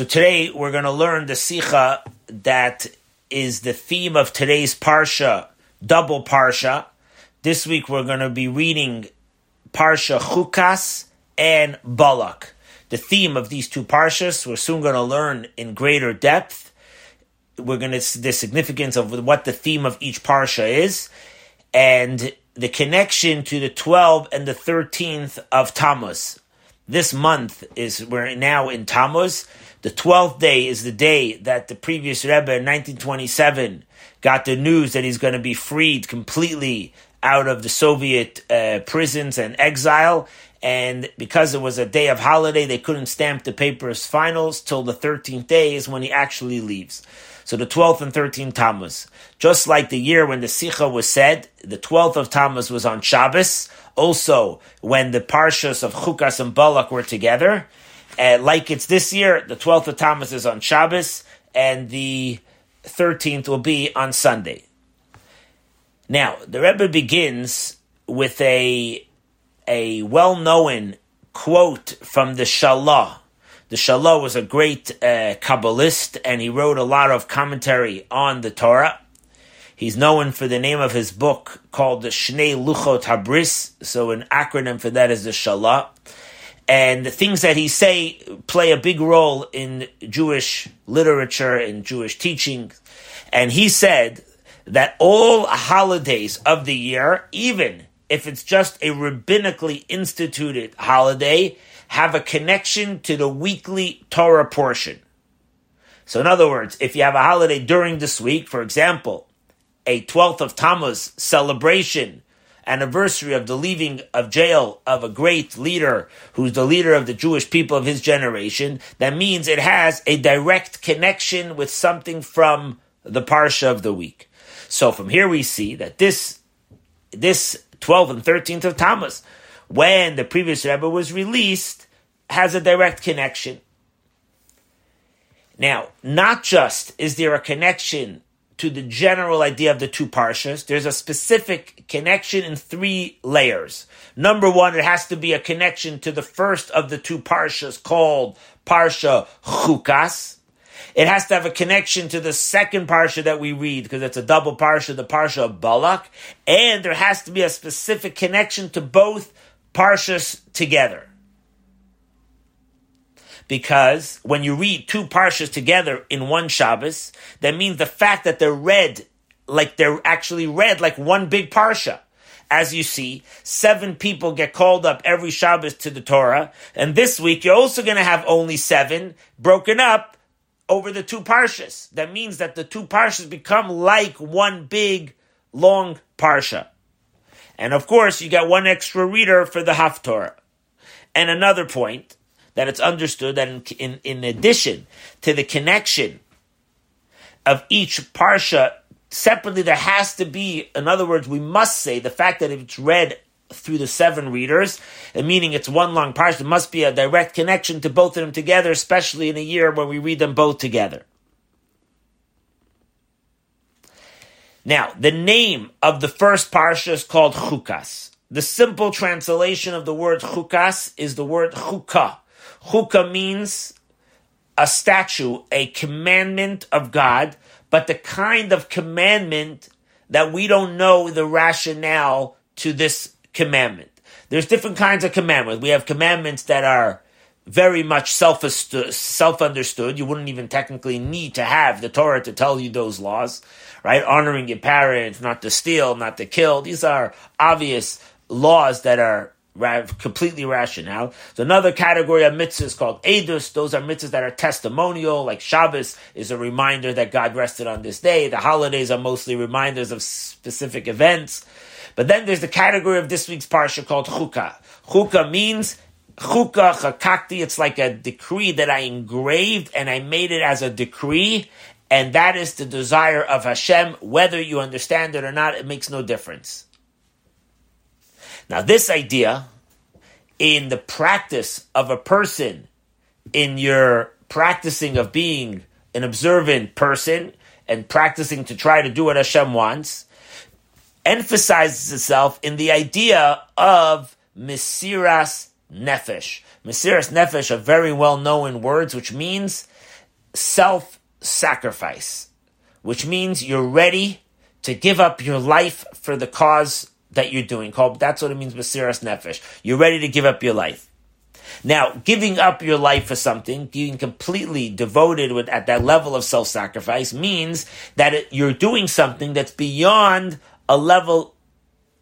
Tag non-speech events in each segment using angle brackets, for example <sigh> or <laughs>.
So today we're going to learn the Sikha that is the theme of today's Parsha, double Parsha. This week we're going to be reading Parsha Chukas and Balak. The theme of these two Parshas we're soon going to learn in greater depth. We're going to see the significance of what the theme of each Parsha is and the connection to the 12 and the 13th of Tammuz. This month is, we're now in Tammuz. The 12th day is the day that the previous Rebbe in 1927 got the news that he's going to be freed completely out of the Soviet uh, prisons and exile. And because it was a day of holiday, they couldn't stamp the papers finals till the 13th day is when he actually leaves. So the 12th and 13th Tammuz. Just like the year when the Sikha was said, the 12th of Tammuz was on Shabbos. Also, when the Parshas of Chukas and Balak were together. Uh, like it's this year, the 12th of Tammuz is on Shabbos, and the 13th will be on Sunday. Now, the Rebbe begins with a, a well-known quote from the Shalah. The Shalah was a great uh, Kabbalist, and he wrote a lot of commentary on the Torah. He's known for the name of his book called the Shnei Luchot Habris, so an acronym for that is the Shalah. And the things that he say play a big role in Jewish literature, and Jewish teaching. And he said that all holidays of the year, even if it's just a rabbinically instituted holiday, have a connection to the weekly Torah portion. So, in other words, if you have a holiday during this week, for example, a 12th of Tammuz celebration, anniversary of the leaving of jail of a great leader who's the leader of the Jewish people of his generation, that means it has a direct connection with something from the Parsha of the week. So from here we see that this, this 12th and 13th of Tammuz, when the previous Rebbe was released, has a direct connection. Now, not just is there a connection to the general idea of the two parshas, there's a specific connection in three layers. Number one, it has to be a connection to the first of the two parshas called Parsha Chukas. It has to have a connection to the second parsha that we read because it's a double parsha, the parsha of Balak, and there has to be a specific connection to both parshas together because when you read two parshas together in one Shabbos, that means the fact that they're read like they're actually read like one big parsha. As you see, seven people get called up every Shabbos to the Torah, and this week you're also going to have only seven broken up over the two parshas. That means that the two parshas become like one big, long parsha. And of course, you got one extra reader for the Haftorah. And another point, that it's understood that in, in, in addition to the connection of each parsha separately, there has to be, in other words, we must say the fact that it's read through the seven readers, meaning it's one long parsha, there must be a direct connection to both of them together, especially in a year when we read them both together. Now, the name of the first parsha is called Chukas. The simple translation of the word Chukas is the word Chukah. Chuka means a statue, a commandment of God, but the kind of commandment that we don't know the rationale to this commandment. There's different kinds of commandments. We have commandments that are very much self self understood. You wouldn't even technically need to have the Torah to tell you those laws, right? Honoring your parents, not to steal, not to kill. These are obvious laws that are completely rational. So another category of mitzvahs called edus. Those are mitzvahs that are testimonial, like Shabbos is a reminder that God rested on this day. The holidays are mostly reminders of specific events. But then there's the category of this week's parsha called chukah. Chukah means chukah chakakti. It's like a decree that I engraved and I made it as a decree. And that is the desire of Hashem. Whether you understand it or not, it makes no difference. Now, this idea in the practice of a person, in your practicing of being an observant person and practicing to try to do what Hashem wants, emphasizes itself in the idea of Mesiras nefesh. Mesiras nefesh are very well known words, which means self-sacrifice, which means you're ready to give up your life for the cause that you're doing. Called, that's what it means, Mesiras nefesh. You're ready to give up your life. Now, giving up your life for something, being completely devoted with, at that level of self-sacrifice means that it, you're doing something that's beyond a level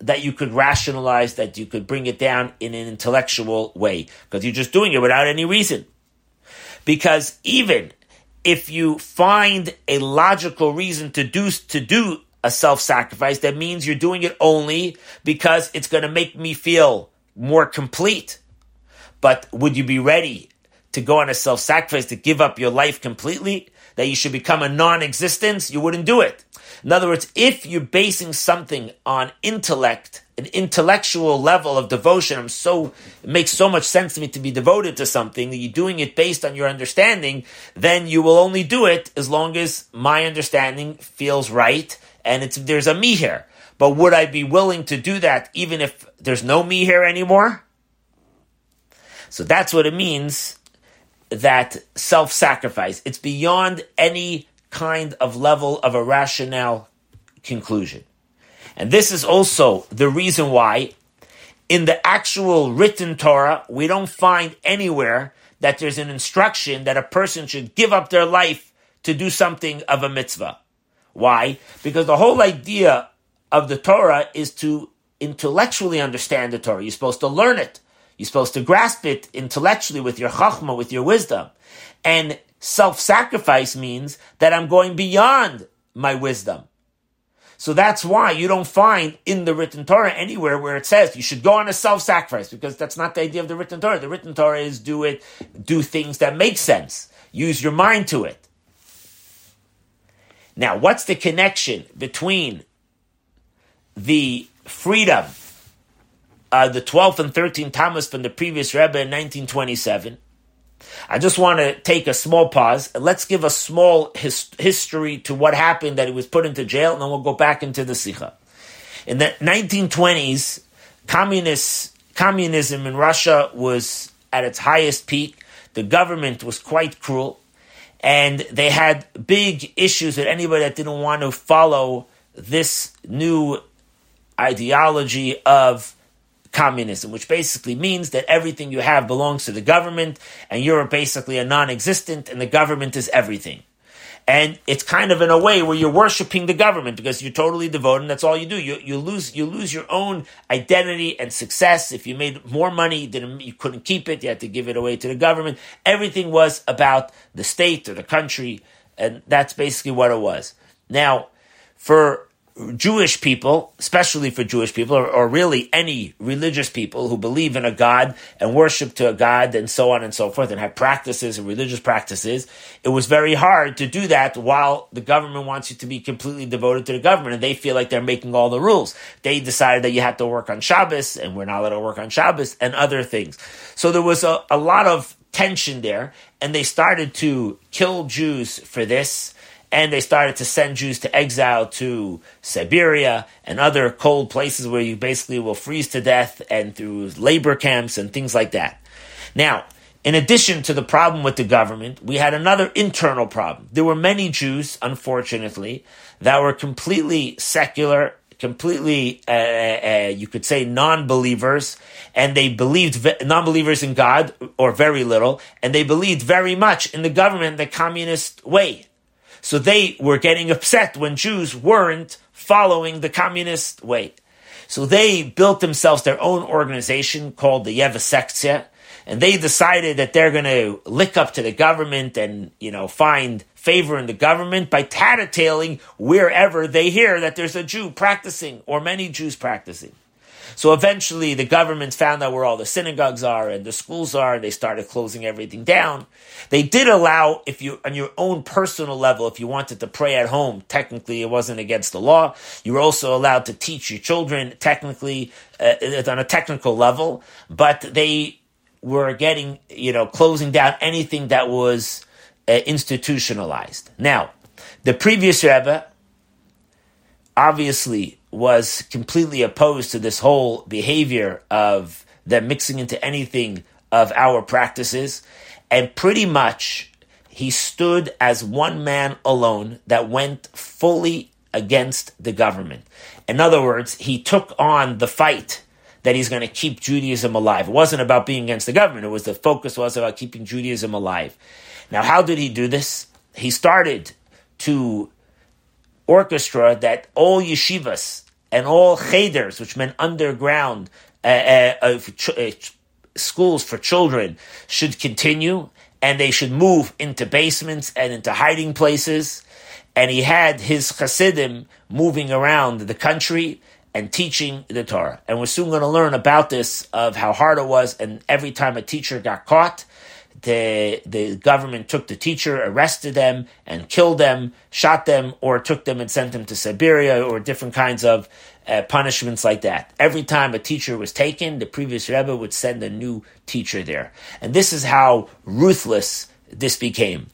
that you could rationalize, that you could bring it down in an intellectual way, because you're just doing it without any reason. Because even if you find a logical reason to do, to do a self-sacrifice, that means you're doing it only because it's going to make me feel more complete. But would you be ready to go on a self-sacrifice to give up your life completely? That you should become a non-existence? You wouldn't do it. In other words, if you're basing something on intellect, an intellectual level of devotion, I'm so, it makes so much sense to me to be devoted to something, that you're doing it based on your understanding, then you will only do it as long as my understanding feels right and it's, there's a me here. But would I be willing to do that even if there's no me here anymore? So that's what it means that self-sacrifice. It's beyond any kind of level of a rationale conclusion. And this is also the reason why in the actual written Torah, we don't find anywhere that there's an instruction that a person should give up their life to do something of a mitzvah. Why? Because the whole idea of the Torah is to intellectually understand the Torah. You're supposed to learn it. You're supposed to grasp it intellectually with your chachma, with your wisdom. And self-sacrifice means that I'm going beyond my wisdom. So that's why you don't find in the written Torah anywhere where it says you should go on a self-sacrifice because that's not the idea of the written Torah. The written Torah is do it, do things that make sense. Use your mind to it. Now, what's the connection between the freedom, uh, the 12th and 13th Tammuz from the previous Rebbe in 1927, I just want to take a small pause. Let's give a small his, history to what happened that he was put into jail, and then we'll go back into the Sikha. In the 1920s, communist, communism in Russia was at its highest peak. The government was quite cruel, and they had big issues with anybody that didn't want to follow this new ideology of communism, which basically means that everything you have belongs to the government and you're basically a non-existent and the government is everything. And it's kind of in a way where you're worshiping the government because you're totally devoted and that's all you do. You, you lose, you lose your own identity and success. If you made more money, didn't, you couldn't keep it. You had to give it away to the government. Everything was about the state or the country. And that's basically what it was. Now, for Jewish people, especially for Jewish people, or, or, really any religious people who believe in a God and worship to a God and so on and so forth and have practices and religious practices, it was very hard to do that while the government wants you to be completely devoted to the government and they feel like they're making all the rules. They decided that you had to work on Shabbos and we're not allowed to work on Shabbos and other things. So there was a, a lot of tension there and they started to kill Jews for this and they started to send Jews to exile to Siberia and other cold places where you basically will freeze to death and through labor camps and things like that. Now, in addition to the problem with the government, we had another internal problem. There were many Jews, unfortunately, that were completely secular, completely, uh, uh, you could say, non-believers, and they believed non-believers in God or very little, and they believed very much in the government, the communist way. So they were getting upset when Jews weren't following the communist way. So they built themselves their own organization called the Yevsektsia, and they decided that they're going to lick up to the government and, you know, find favor in the government by tattletaling wherever they hear that there's a Jew practicing or many Jews practicing. So eventually the government found out where all the synagogues are and the schools are, and they started closing everything down. They did allow, if you, on your own personal level, if you wanted to pray at home, technically it wasn't against the law. You were also allowed to teach your children, technically, uh, on a technical level, but they were getting, you know, closing down anything that was uh, institutionalized. Now, the previous Rebbe, obviously was completely opposed to this whole behavior of them mixing into anything of our practices. And pretty much he stood as one man alone that went fully against the government. In other words, he took on the fight that he's going to keep Judaism alive. It wasn't about being against the government. It was the focus was about keeping Judaism alive. Now, how did he do this? He started to orchestra that all yeshivas and all cheders, which meant underground uh, uh, uh, schools for children, should continue, and they should move into basements and into hiding places. And he had his chassidim moving around the country and teaching the Torah. And we're soon going to learn about this of how hard it was. And every time a teacher got caught, the the government took the teacher, arrested them, and killed them, shot them, or took them and sent them to Siberia, or different kinds of uh, punishments like that. Every time a teacher was taken, the previous rebbe would send a new teacher there, and this is how ruthless this became.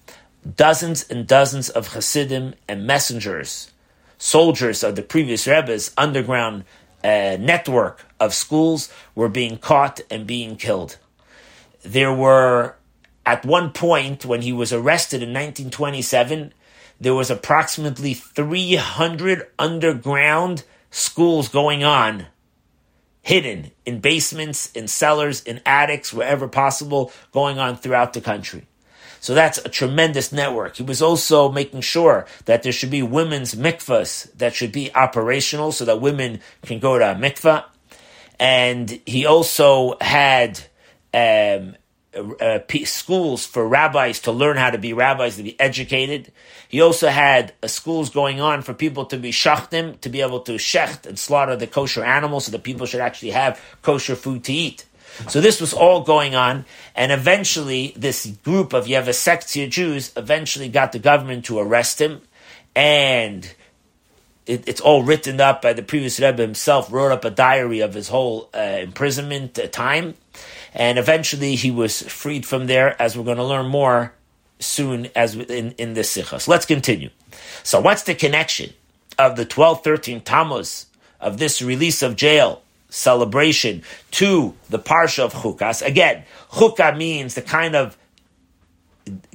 Dozens and dozens of Hasidim and messengers, soldiers of the previous rebbe's underground uh, network of schools, were being caught and being killed. There were at one point, when he was arrested in 1927, there was approximately 300 underground schools going on, hidden in basements, in cellars, in attics, wherever possible, going on throughout the country. So that's a tremendous network. He was also making sure that there should be women's mikvahs that should be operational so that women can go to a mikvah. And he also had um, uh, schools for rabbis to learn how to be rabbis, to be educated. He also had uh, schools going on for people to be shachtim, to be able to shecht and slaughter the kosher animals so that people should actually have kosher food to eat. So this was all going on, and eventually this group of Yevsektsia Jews eventually got the government to arrest him, and it, it's all written up by the previous Rebbe himself, wrote up a diary of his whole uh, imprisonment uh, time and eventually he was freed from there, as we're going to learn more soon as in, in this sichas. Let's continue. So what's the connection of the 1213 Tammuz, of this release of jail celebration to the Parsha of Chukas? Again, Chukah means the kind of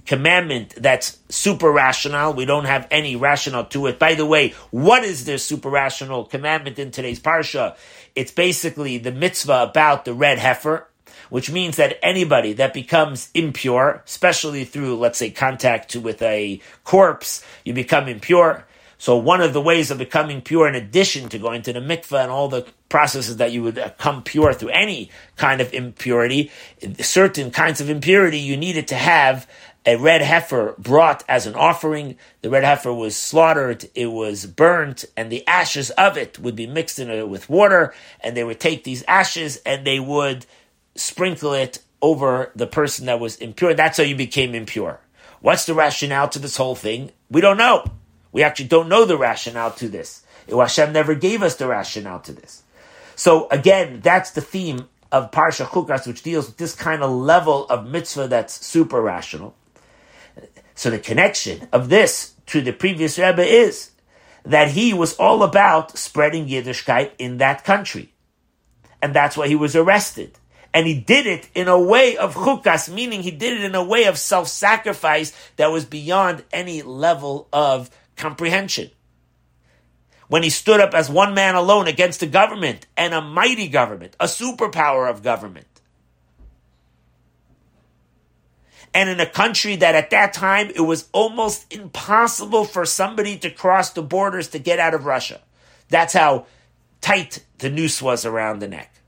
commandment that's super rational. We don't have any rational to it. By the way, what is this super rational commandment in today's Parsha? It's basically the mitzvah about the red heifer which means that anybody that becomes impure, especially through, let's say, contact with a corpse, you become impure. So one of the ways of becoming pure, in addition to going to the mikveh and all the processes that you would become pure through any kind of impurity, certain kinds of impurity, you needed to have a red heifer brought as an offering. The red heifer was slaughtered, it was burnt, and the ashes of it would be mixed in it with water, and they would take these ashes and they would sprinkle it over the person that was impure. That's how you became impure. What's the rationale to this whole thing? We don't know. We actually don't know the rationale to this. Hashem never gave us the rationale to this. So again, that's the theme of Parsha Chukas, which deals with this kind of level of mitzvah that's super rational. So the connection of this to the previous Rebbe is that he was all about spreading Yiddishkeit in that country. And that's why he was arrested and he did it in a way of chukas, meaning he did it in a way of self-sacrifice that was beyond any level of comprehension. When he stood up as one man alone against a government and a mighty government, a superpower of government. And in a country that at that time it was almost impossible for somebody to cross the borders to get out of Russia. That's how tight the noose was around the neck.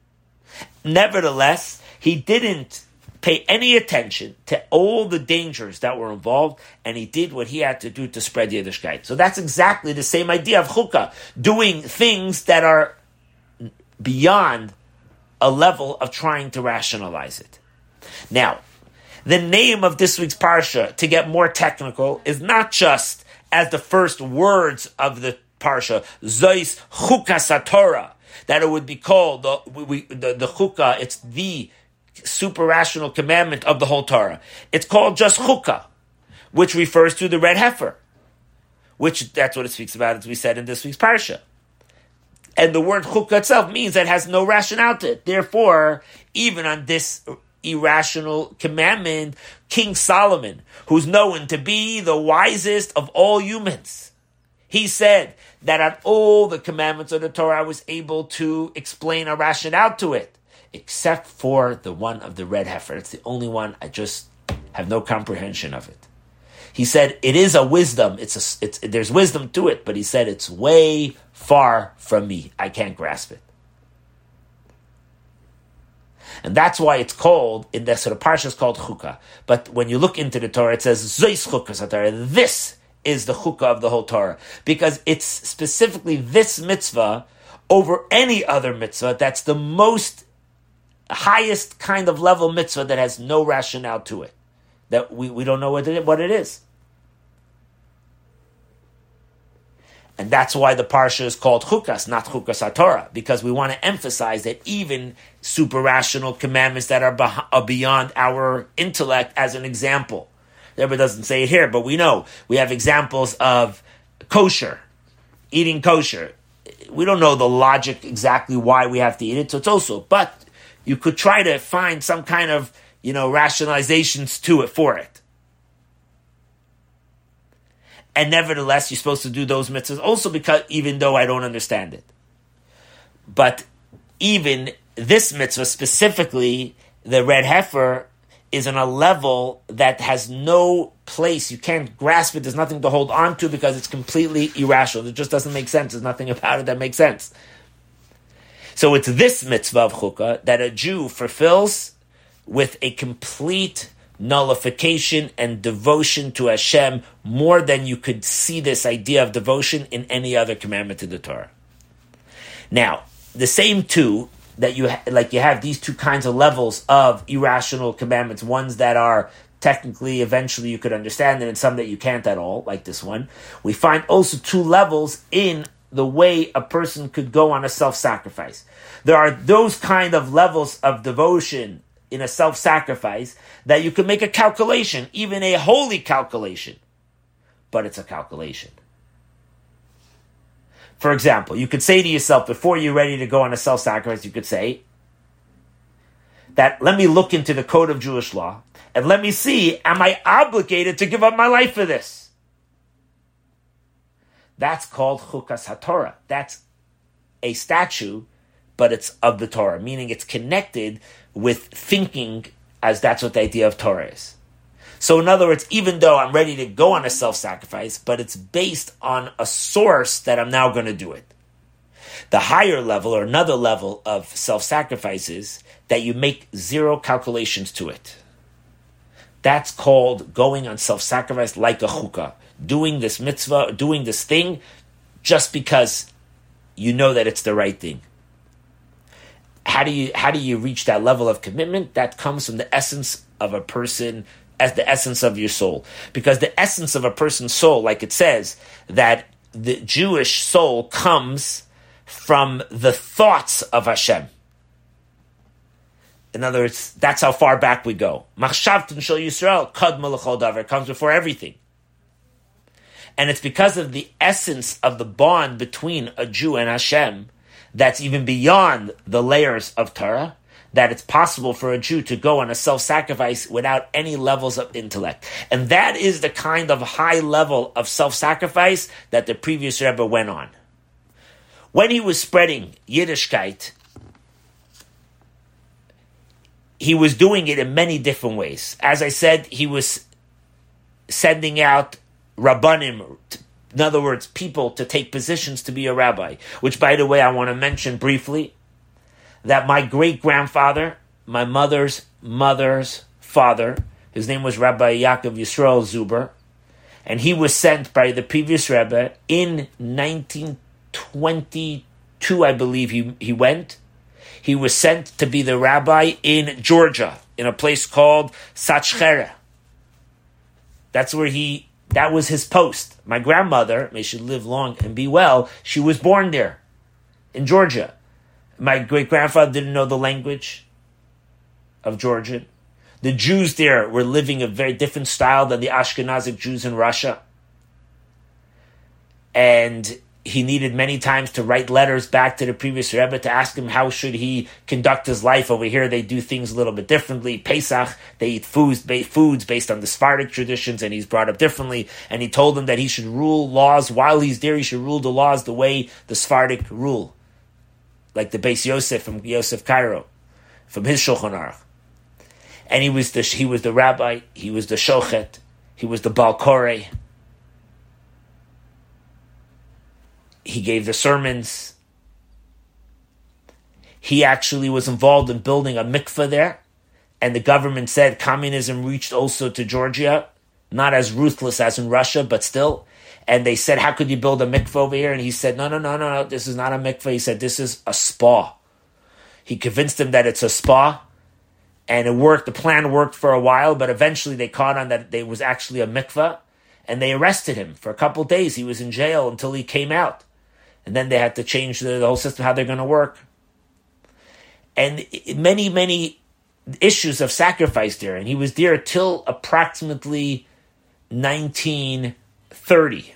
Nevertheless, he didn't pay any attention to all the dangers that were involved, and he did what he had to do to spread Yiddishkeit. So that's exactly the same idea of chukah, doing things that are beyond a level of trying to rationalize it. Now, the name of this week's parsha, to get more technical, is not just as the first words of the parsha, Zois Chukas that it would be called the we, the, the chukah. It's the super rational commandment of the whole Torah. It's called just chukah, which refers to the red heifer, which that's what it speaks about, as we said in this week's parsha. And the word chukah itself means that it has no rationale to it. Therefore, even on this irrational commandment, King Solomon, who's known to be the wisest of all humans, he said that on all the commandments of the Torah, I was able to explain a rationale to it, except for the one of the red heifer. It's the only one I just have no comprehension of it. He said it is a wisdom. It's a, it's, there's wisdom to it, but he said it's way far from me. I can't grasp it. And that's why it's called, in the sort of parsha is called chukah. But when you look into the Torah, it says, Zois Torah. This is the chukah of the whole Torah. Because it's specifically this mitzvah over any other mitzvah that's the most highest kind of level mitzvah that has no rationale to it. That we, we don't know what it, what it is. And that's why the parsha is called Chukas, not Chukas HaTorah, because we want to emphasize that even super rational commandments that are beyond our intellect, as an example. The Rebbe doesn't say it here, but we know we have examples of kosher, eating kosher. We don't know the logic exactly why we have to eat it, so it's also, but you could try to find some kind of, you know, rationalizations to it for it and nevertheless you're supposed to do those mitzvahs also because even though I don't understand it. But even this mitzvah specifically, the red heifer is on a level that has no place. You can't grasp it. There's nothing to hold on to because it's completely irrational. It just doesn't make sense. There's nothing about it that makes sense. So it's this mitzvah of chukah that a Jew fulfills with a complete nullification and devotion to Hashem more than you could see this idea of devotion in any other commandment in the Torah. Now, the same two that you ha- like you have these two kinds of levels of irrational commandments, ones that are technically eventually you could understand and some that you can't at all, like this one. We find also two levels in the way a person could go on a self-sacrifice. There are those kind of levels of devotion in a self sacrifice that you can make a calculation, even a holy calculation. But it's a calculation. For example, you could say to yourself before you're ready to go on a self sacrifice, you could say that let me look into the code of Jewish law and let me see, am I obligated to give up my life for this? That's called Chukas HaTorah. That's a statue, but it's of the Torah, meaning it's connected with thinking as that's what the idea of Torah is. So, in other words, even though I'm ready to go on a self sacrifice, but it's based on a source that I'm now going to do it. The higher level or another level of self sacrifices that you make zero calculations to it. That's called going on self sacrifice like a chukah, doing this mitzvah, doing this thing just because you know that it's the right thing how do you how do you reach that level of commitment? That comes from the essence of a person as the essence of your soul. Because the essence of a person's soul, like it says, that the Jewish soul comes from the thoughts of Hashem. In other words, that's how far back we go. Machshavtin shel Yisrael, kad davar, comes before everything. And it's because of the essence of the bond between a Jew and Hashem that's even beyond the layers of Torah, that it's possible for a Jew to go on a self sacrifice without any levels of intellect. And that is the kind of high level of self sacrifice that the previous Rebbe went on. When he was spreading Yiddishkeit, he was doing it in many different ways. As I said, he was sending out rabbanim, in other words, people to take positions to be a rabbi. Which, by the way, I want to mention briefly that my great grandfather, my mother's mother's father, his name was Rabbi Yaakov Yisrael Zuber, and he was sent by the previous Rebbe in 1922, I believe he, he went. He was sent to be the rabbi in Georgia, in a place called Satchera. That's where he that was his post. My grandmother, may she live long and be well, she was born there in Georgia. My great grandfather didn't know the language of Georgian. The Jews there were living a very different style than the Ashkenazic Jews in Russia. And he needed many times to write letters back to the previous Rebbe to ask him how should he conduct his life. Over here, they do things a little bit differently. Pesach, they eat foods, foods based on the Sephardic traditions, and he's brought up differently. And he told him that he should rule laws while he's there. He should rule the laws the way the Sephardic rule, like the Beis Yosef from Yosef Karo, from his Shulchan Aruch. And he was the he was the rabbi, he was the shochet, he was the balkore. He gave the sermons. He actually was involved in building a mikveh there. And the government said communism reached also to Georgia, not as ruthless as in Russia, but still. And they said, How could you build a mikveh over here? And he said, No, no, no, no, no, this is not a mikveh. He said, This is a spa. He convinced them that it's a spa. And it worked, the plan worked for a while, but eventually they caught on that it was actually a mikveh. And they arrested him for a couple days. He was in jail until he came out and then they had to change the, the whole system how they're going to work. And many, many issues of sacrifice there, and he was there till approximately 1930.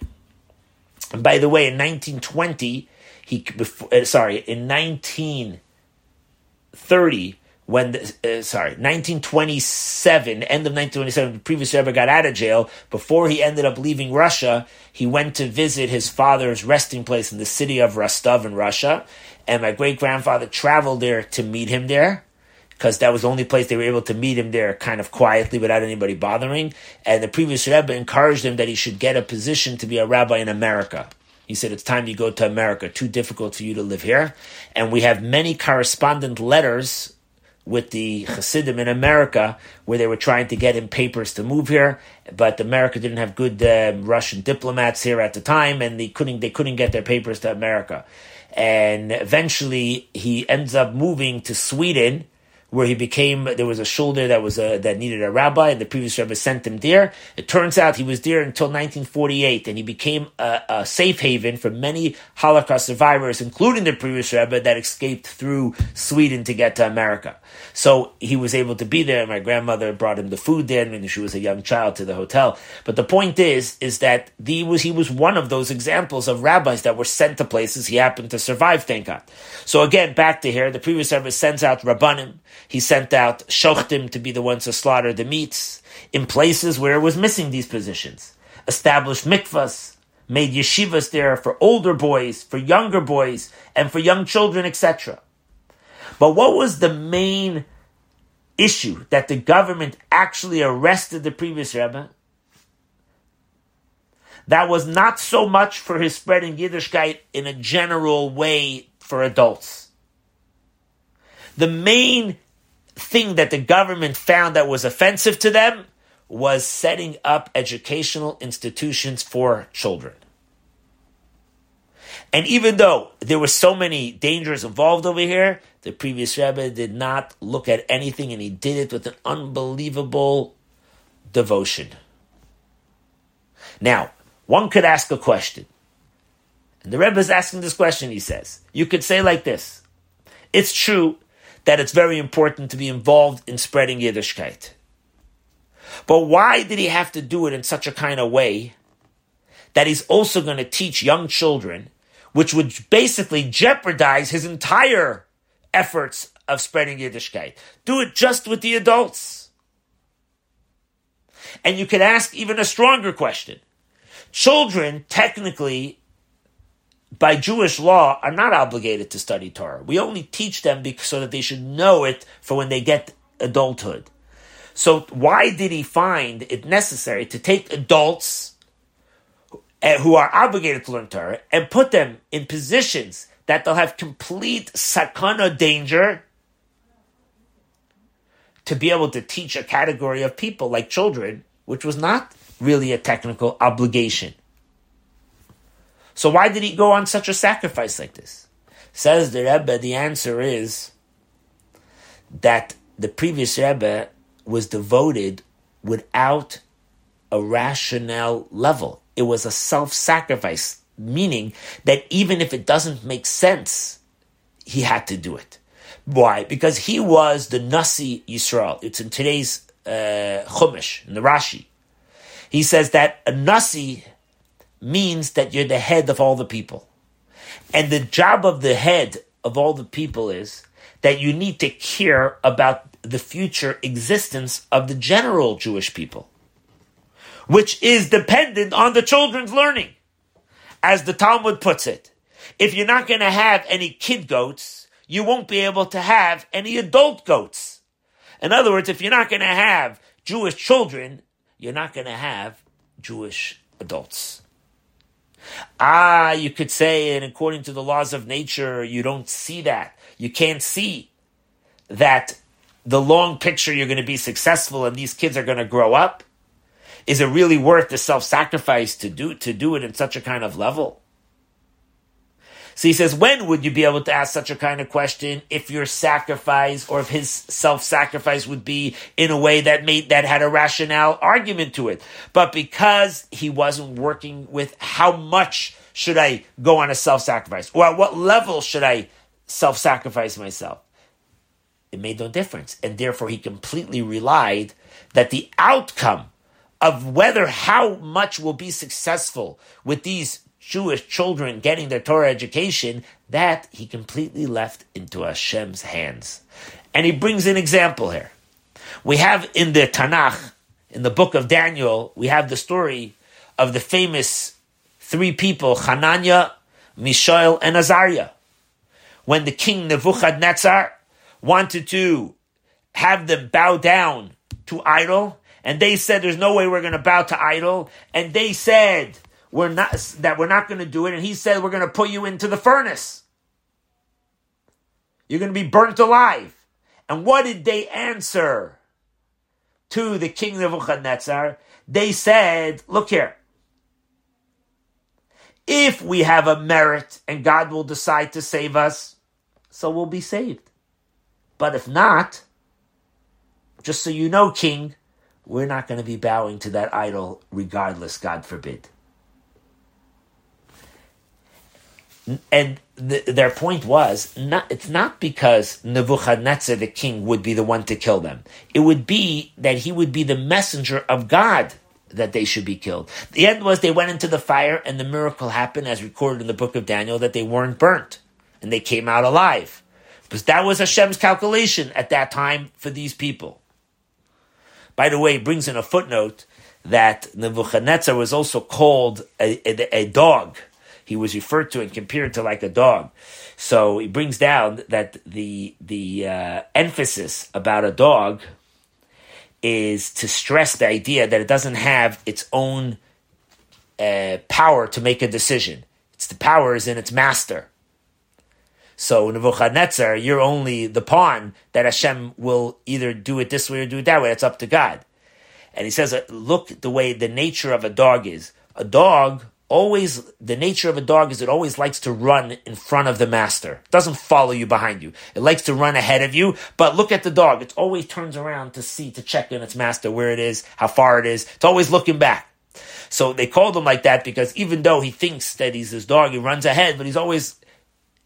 And by the way, in 1920, he before, uh, sorry, in 1930 when the, uh, sorry 1927 end of 1927 the previous Rebbe got out of jail before he ended up leaving Russia he went to visit his father's resting place in the city of Rostov in Russia and my great grandfather traveled there to meet him there because that was the only place they were able to meet him there kind of quietly without anybody bothering and the previous Rebbe encouraged him that he should get a position to be a rabbi in America he said, It's time you go to America. Too difficult for you to live here. And we have many correspondent letters with the Hasidim in America, where they were trying to get him papers to move here, but America didn't have good uh, Russian diplomats here at the time, and they couldn't they couldn't get their papers to America. And eventually, he ends up moving to Sweden where he became there was a shoulder that was a, that needed a rabbi, and the previous rabbi sent him there. It turns out he was there until 1948, and he became a, a safe haven for many Holocaust survivors, including the previous rabbi that escaped through Sweden to get to America. So he was able to be there. My grandmother brought him the food there when she was a young child to the hotel. But the point is, is that he was he was one of those examples of rabbis that were sent to places. He happened to survive, thank God. So again, back to here, the previous rabbi sends out rabbanim. He sent out shochtim to be the ones to slaughter the meats in places where it was missing these positions. Established mikvahs, made yeshivas there for older boys, for younger boys, and for young children, etc. But what was the main issue that the government actually arrested the previous Rebbe? That was not so much for his spreading Yiddishkeit in a general way for adults. The main thing that the government found that was offensive to them was setting up educational institutions for children. And even though there were so many dangers involved over here, the previous Rebbe did not look at anything and he did it with an unbelievable devotion. Now, one could ask a question. And the Rebbe is asking this question, he says. You could say like this. It's true that it's very important to be involved in spreading Yiddishkeit. But why did he have to do it in such a kind of way that he's also going to teach young children, which would basically jeopardize his entire efforts of spreading Yiddishkeit? Do it just with the adults. And you could ask even a stronger question. Children technically by Jewish law, are not obligated to study Torah. We only teach them so that they should know it for when they get adulthood. So, why did he find it necessary to take adults eh, who are obligated to learn Torah and put them in positions that they'll have complete sakana danger to be able to teach a category of people like children, which was not really a technical obligation? So why did he go on such a sacrifice like this? Says the Rebbe, the answer is that the previous Rebbe was devoted without a rationale level. It was a self-sacrifice, meaning that even if it doesn't make sense, he had to do it. Why? Because he was the Nasi Yisrael. It's in today's uh, Chumash, in the Rashi. He says that a Nasi means that you're the head of all the people. And the job of the head of all the people is that you need to care about the future existence of the general Jewish people, which is dependent on the children's learning. As the Talmud puts it, if you're not going to have any kid goats, you won't be able to have any adult goats. In other words, if you're not going to have Jewish children, you're not going to have Jewish adults. Ah, you could say, and according to the laws of nature, you don't see that. You can't see that the long picture you're going to be successful and these kids are going to grow up. Is it really worth the self-sacrifice to do to do it in such a kind of level? So he says, when would you be able to ask such a kind of question if your sacrifice or if his self-sacrifice would be in a way that made, that had a rationale argument to it? But because he wasn't working with how much should I go on a self-sacrifice? Or at what level should I self-sacrifice myself? It made no difference. And therefore he completely relied that the outcome of whether how much will be successful with these Jewish children getting their Torah education, that he completely left into Hashem's hands. And he brings an example here. We have in the Tanakh, in the book of Daniel, we have the story of the famous three people, Hananiah, Mishael, and Azariah. When the king Nebuchadnezzar wanted to have them bow down to idol, and they said, there's no way we're going to bow to idol, and they said, we're not that we're not going to do it, and he said we're going to put you into the furnace. You're going to be burnt alive. And what did they answer to the king of Nebuchadnezzar? They said, "Look here. If we have a merit and God will decide to save us, so we'll be saved. But if not, just so you know, king, we're not going to be bowing to that idol regardless, God forbid." And their point was not, it's not because Nebuchadnezzar the king would be the one to kill them. It would be that he would be the messenger of God that they should be killed. The end was they went into the fire and the miracle happened as recorded in the book of Daniel that they weren't burnt and they came out alive. Because that was Hashem's calculation at that time for these people. By the way, it brings in a footnote that Nebuchadnezzar was also called a, a, a dog he was referred to and compared to like a dog. So he brings down that the the uh, emphasis about a dog is to stress the idea that it doesn't have its own uh, power to make a decision. It's the power is in its master. So Nebuchadnezzar, you're only the pawn that Hashem will either do it this way or do it that way. It's up to God. And he says, look the way the nature of a dog is. A dog always the nature of a dog is it always likes to run in front of the master. It doesn't follow you behind you. It likes to run ahead of you. But look at the dog. It always turns around to see to check in its master where it is, how far it is. It's always looking back. So they called him like that because even though he thinks that he's his dog, he runs ahead, but he's always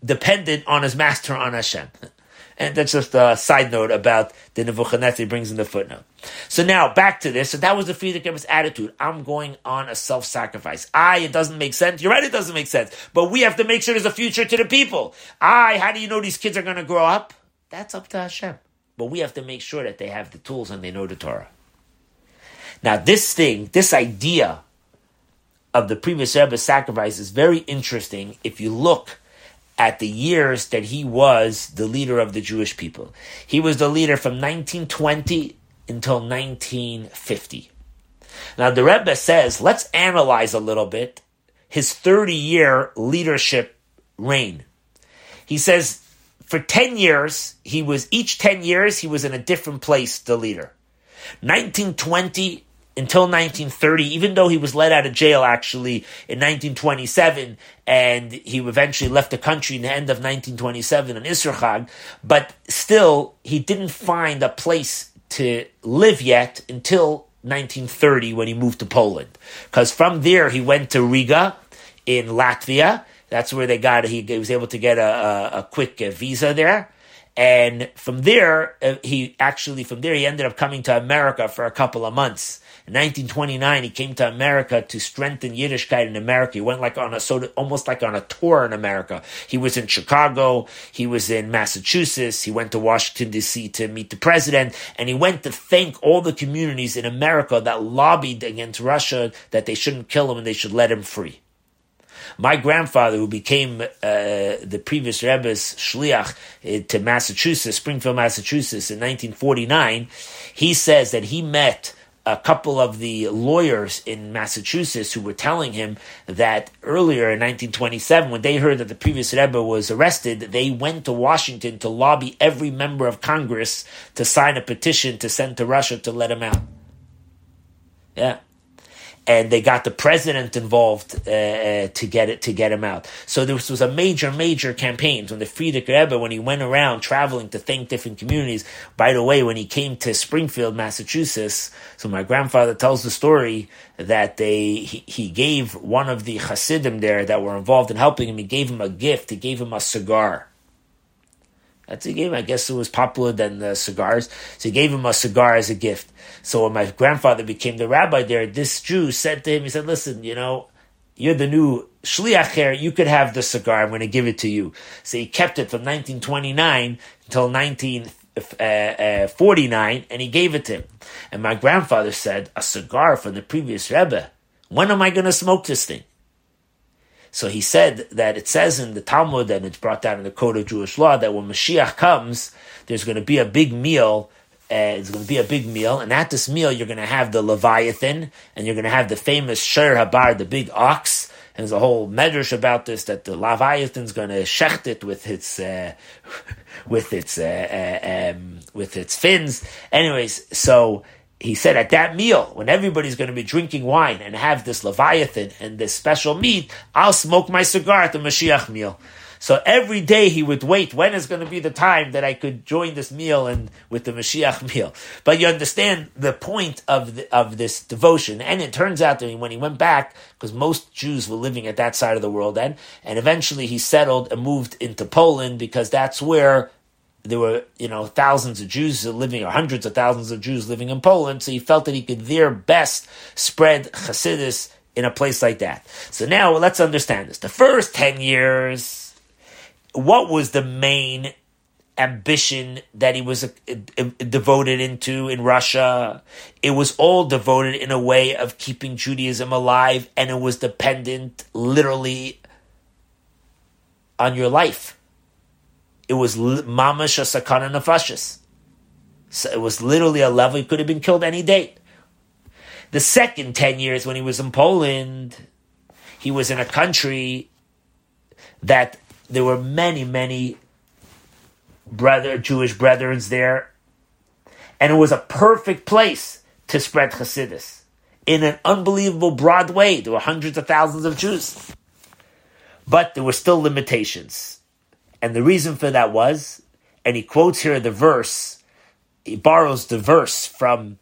dependent on his master on Hashem. <laughs> And that's just a side note about the Nebuchadnezzar brings in the footnote. So now back to this. So that was the Frierdiker's attitude. I'm going on a self-sacrifice. I, it doesn't make sense. You're right, it doesn't make sense. But we have to make sure there's a future to the people. I, how do you know these kids are going to grow up? That's up to Hashem. But we have to make sure that they have the tools and they know the Torah. Now, this thing, this idea of the previous Rebbe's sacrifice is very interesting if you look at the years that he was the leader of the Jewish people. He was the leader from 1920 until 1950. Now the Rebbe says, let's analyze a little bit his 30 year leadership reign. He says, for 10 years, he was, each 10 years, he was in a different place, the leader. 1920 until 1930, even though he was let out of jail actually in 1927, and he eventually left the country in the end of 1927 in Isra but still, he didn't find a place to live yet until 1930 when he moved to Poland. Because from there, he went to Riga in Latvia. That's where they got, he was able to get a, a, a quick uh, visa there. And from there, uh, he actually, from there, he ended up coming to America for a couple of months In 1929, he came to America to strengthen Yiddishkeit in America. He went like on a sort of almost like on a tour in America. He was in Chicago, he was in Massachusetts, he went to Washington D.C. to meet the president, and he went to thank all the communities in America that lobbied against Russia that they shouldn't kill him and they should let him free. My grandfather, who became uh, the previous Rebbe's shliach uh, to Massachusetts, Springfield, Massachusetts, in 1949, he says that he met a couple of the lawyers in Massachusetts who were telling him that earlier in 1927, when they heard that the previous Rebbe was arrested, they went to Washington to lobby every member of Congress to sign a petition to send to Russia to let him out. Yeah and they got the president involved uh, uh, to get it to get him out. So this was a major, major campaign when the Frierdiker Rebbe, when he went around traveling to thank different communities. By the way, when he came to Springfield, Massachusetts, so my grandfather tells the story that they he, he gave one of the Hasidim there that were involved in helping him. He gave him a gift. He gave him a cigar. That's a game. I guess it was popular than the cigars. So he gave him a cigar as a gift. So when my grandfather became the rabbi there, this Jew said to him, he said, listen, you know, you're the new shliach here. You could have the cigar. I'm going to give it to you. So he kept it from 1929 until 1949, uh, uh, and he gave it to him. And my grandfather said, a cigar from the previous Rebbe. When am I going to smoke this thing? So he said that it says in the Talmud and it's brought down in the Code of Jewish Law that when Mashiach comes, there's going to be a big meal. Uh, it's going to be a big meal, and at this meal, you're going to have the Leviathan, and you're going to have the famous Shor Habar, the big ox. And there's a whole medrash about this that the Leviathan's going to shecht it with its uh, <laughs> with its uh, um, with its fins. Anyways, so he said at that meal, when everybody's going to be drinking wine and have this Leviathan and this special meat, I'll smoke my cigar at the Mashiach meal. So every day he would wait, when is going to be the time that I could join this meal and with the Mashiach <laughs> meal? But you understand the point of the, of this devotion. And it turns out that when he went back, because most Jews were living at that side of the world then, and eventually he settled and moved into Poland because that's where there were, you know, thousands of Jews living, or hundreds of thousands of Jews living in Poland, so he felt that he could there best spread Hasidus in a place like that. So now let's understand this. The first 10 years, what was the main ambition that he was uh, uh, devoted into in Russia? It was all devoted in a way of keeping Judaism alive, and it was dependent literally on your life it was mamash a sakana nefashis. So it was literally a level he could have been killed any day. The second 10 years when he was in Poland, he was in a country that there were many, many brother Jewish brethren there. And it was a perfect place to spread Hasidus in an unbelievable broad way. There were hundreds of thousands of Jews. But there were still limitations. And the reason for that was, and he quotes here the verse, he borrows the verse from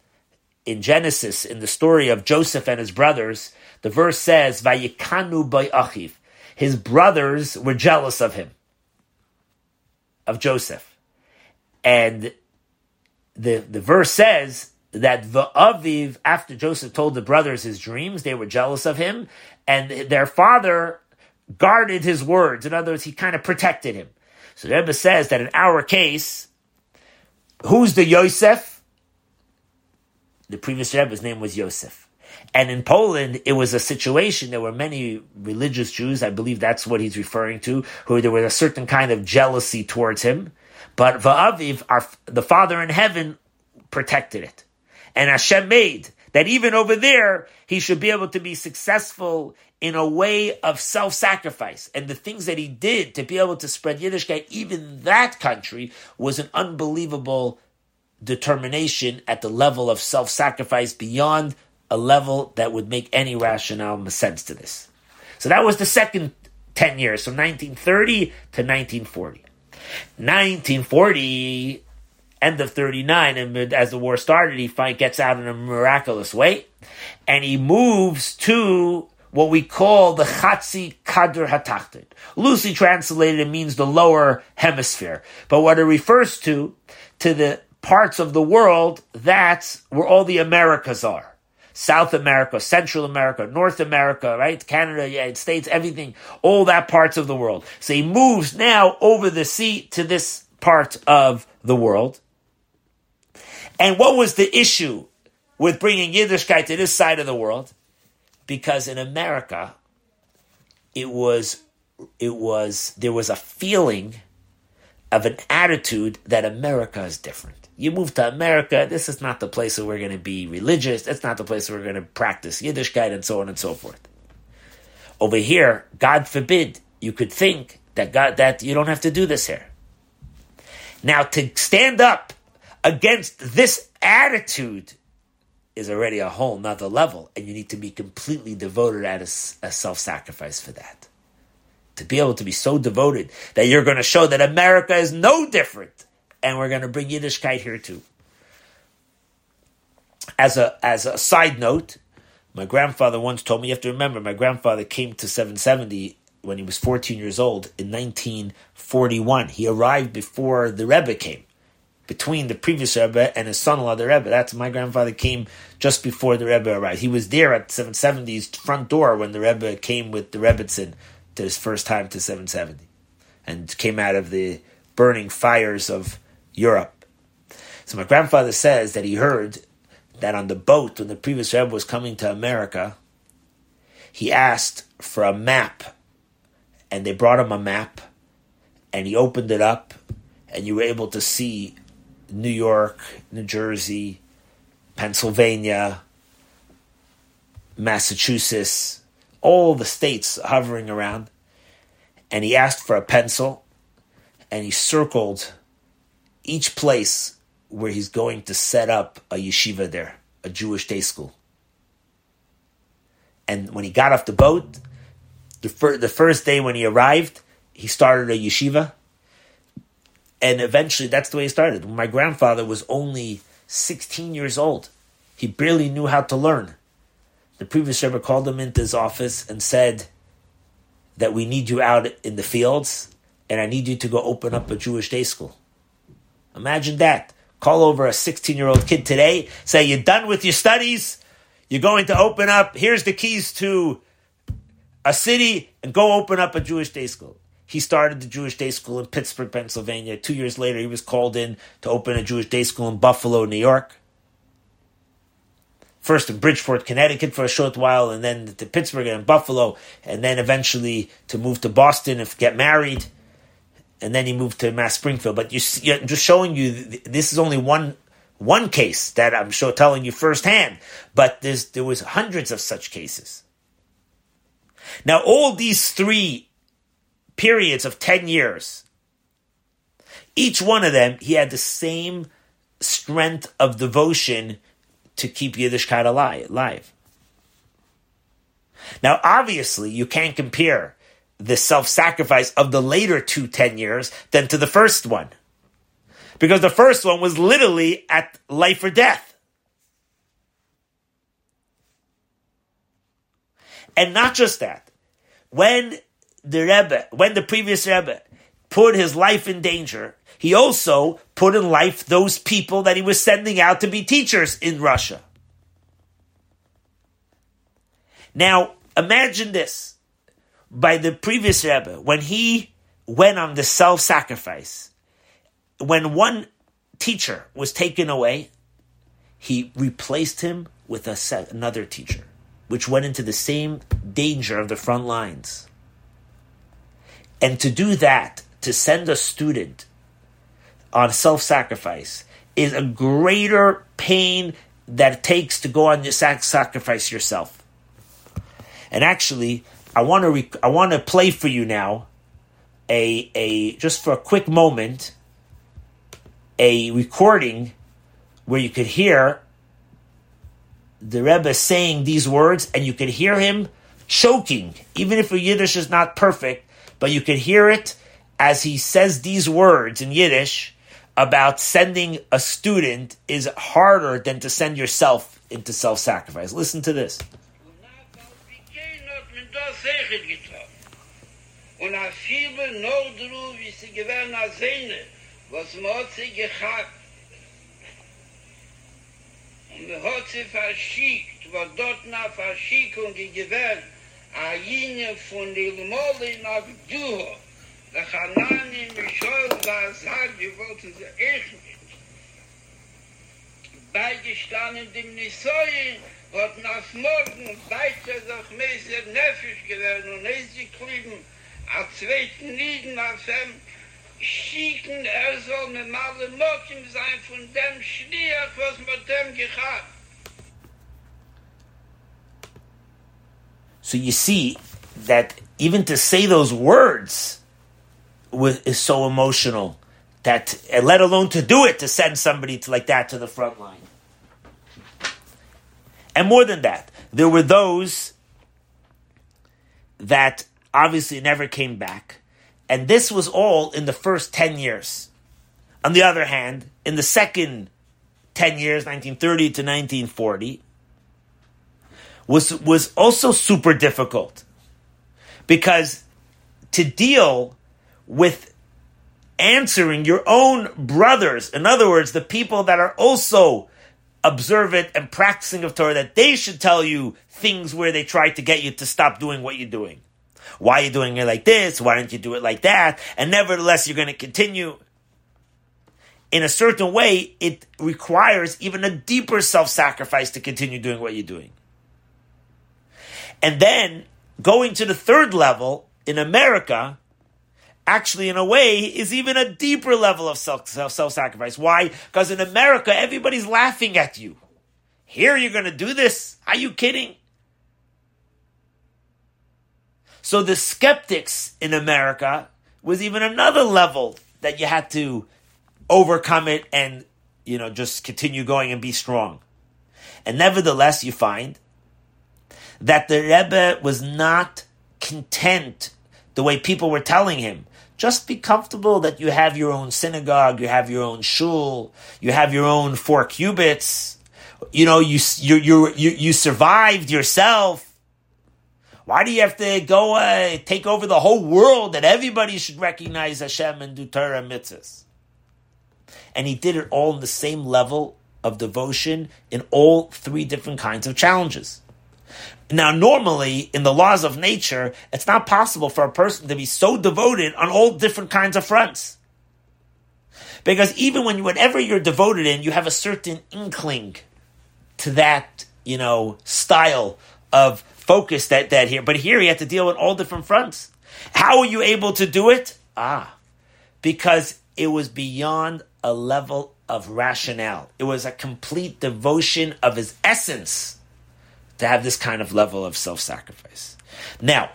in Genesis, in the story of Joseph and his brothers. The verse says, Vayikanu by Achiv. His brothers were jealous of him, of Joseph. And the, the verse says that the Aviv, after Joseph told the brothers his dreams, they were jealous of him, and their father guarded his words. In other words, he kind of protected him. So the Rebbe says that in our case, who's the Yosef? The previous Rebbe's name was Yosef. And in Poland, it was a situation. There were many religious Jews. I believe that's what he's referring to, who there was a certain kind of jealousy towards him. But Va'aviv, our, the Father in heaven, protected it. And Hashem made that even over there, he should be able to be successful in a way of self-sacrifice. And the things that he did to be able to spread Yiddishkeit, even that country, was an unbelievable determination at the level of self-sacrifice beyond a level that would make any rationale sense to this. So that was the second 10 years, from 1930 to 1940. 1940, end of 39, and as the war started, he finally gets out in a miraculous way, and he moves to what we call the Chatzi Kadur Hatachtin. Loosely translated, it means the lower hemisphere. But what it refers to, to the parts of the world, that's where all the Americas are. South America, Central America, North America, right? Canada, United States, everything, all that parts of the world. So he moves now over the sea to this part of the world. And what was the issue with bringing Yiddishkeit to this side of the world? Because in America, it was, it was, there was a feeling of an attitude that America is different. You move to America, this is not the place where we're going to be religious. It's not the place where we're going to practice Yiddishkeit and so on and so forth. Over here, God forbid, you could think that God that you don't have to do this here. Now, to stand up against this attitude is already a whole nother level, and you need to be completely devoted at a, a self sacrifice for that. To be able to be so devoted that you're going to show that America is no different, and we're going to bring Yiddishkeit here too. As a as a side note, my grandfather once told me. You have to remember, my grandfather came to 770 when he was 14 years old in 1941. He arrived before the Rebbe came, between the previous Rebbe and his son-in-law, the Rebbe. That's my grandfather came just before the Rebbe arrived. He was there at 770's front door when the Rebbe came with the Rebbitzin to his first time to 770, and came out of the burning fires of Europe. So my grandfather says that he heard that on the boat when the previous Rebbe was coming to America, he asked for a map and they brought him a map, and he opened it up, and you were able to see New York, New Jersey, Pennsylvania, Massachusetts, all the states hovering around. And he asked for a pencil, and he circled each place where he's going to set up a yeshiva there, a Jewish day school. And when he got off the boat, the, fir- the first day when he arrived, he started a yeshiva. And eventually, that's the way it started. My grandfather was only 16 years old. He barely knew how to learn. The previous Rebbe called him into his office and said that we need you out in the fields and I need you to go open up a Jewish day school. Imagine that. Call over a 16 year old kid today, say, You're done with your studies, you're going to open up, here's the keys to a city and go open up a Jewish day school. He started the Jewish day school in Pittsburgh, Pennsylvania. Two years later, he was called in to open a Jewish day school in Buffalo, New York. First in Bridgeport, Connecticut for a short while, and then to Pittsburgh and Buffalo, and then eventually to move to Boston and get married. And then he moved to Mass Springfield. But you, are just showing you this is only one one case that I'm sure telling you firsthand. But there was hundreds of such cases. Now, all these three periods of 10 years, each one of them, he had the same strength of devotion to keep Yiddishkeit alive. Now, obviously, you can't compare the self-sacrifice of the later two 10 years than to the first one. Because the first one was literally at life or death. And not just that. When the Rebbe, when the previous Rebbe put his life in danger, he also put in life those people that he was sending out to be teachers in Russia. Now, imagine this. By the previous Rebbe, when he went on the self sacrifice, when one teacher was taken away, he replaced him with a another teacher which went into the same danger of the front lines. And to do that, to send a student on self sacrifice, is a greater pain that it takes to go on your sacrifice yourself. And actually, I want to rec- I want to play for you now a a just for a quick moment a recording where you could hear the Rebbe saying these words, and you could hear him choking, even if your Yiddish is not perfect, but you could hear it as he says these words in Yiddish about sending a student is harder than to send yourself into self sacrifice. Listen to this. Und er hat sie verschickt, dort Verschickung a jene von den Moli nach Duho. Der Chanani, Mischol, war sagt, die wollten sie echt nicht. Beigestanden dem Nisoyen, hat nach morgen weiter durch Meister Nefisch gewählt und ist sie klieben, a zweiten Lieden auf dem schicken, er soll mit Male Mokim sein von dem Schliach, was mit dem gehabt. So you see that even to say those words is so emotional that, let alone to do it, to send somebody to, like that to the front line. And more than that, there were those that obviously never came back. And this was all in the first 10 years. On the other hand, in the second 10 years, 1930 to 1940, was, was also super difficult. Because to deal with answering your own brothers, in other words, the people that are also observant and practicing of Torah, that they should tell you things where they try to get you to stop doing what you're doing. Why are you doing it like this? Why don't you do it like that? And nevertheless, you're going to continue. In a certain way, it requires even a deeper self sacrifice to continue doing what you're doing. And then going to the third level in America, actually, in a way, is even a deeper level of self sacrifice. Why? Because in America, everybody's laughing at you. Here, you're going to do this? Are you kidding? So the skeptics in America was even another level that you had to overcome it and, you know, just continue going and be strong. And nevertheless, you find that the Rebbe was not content the way people were telling him. Just be comfortable that you have your own synagogue, you have your own shul, you have your own four cubits. You know, you you you you, you survived yourself. Why do you have to go uh, take over the whole world that everybody should recognize Hashem and do Torah mitzvahs? And he did it all in the same level of devotion in all three different kinds of challenges. Now, normally in the laws of nature, it's not possible for a person to be so devoted on all different kinds of fronts. Because even when whatever you're devoted in, you have a certain inkling to that, you know, style of focus that, that here. But here he had to deal with all different fronts. How were you able to do it? Ah, because it was beyond a level of rationale. It was a complete devotion of his essence to have this kind of level of self-sacrifice. Now,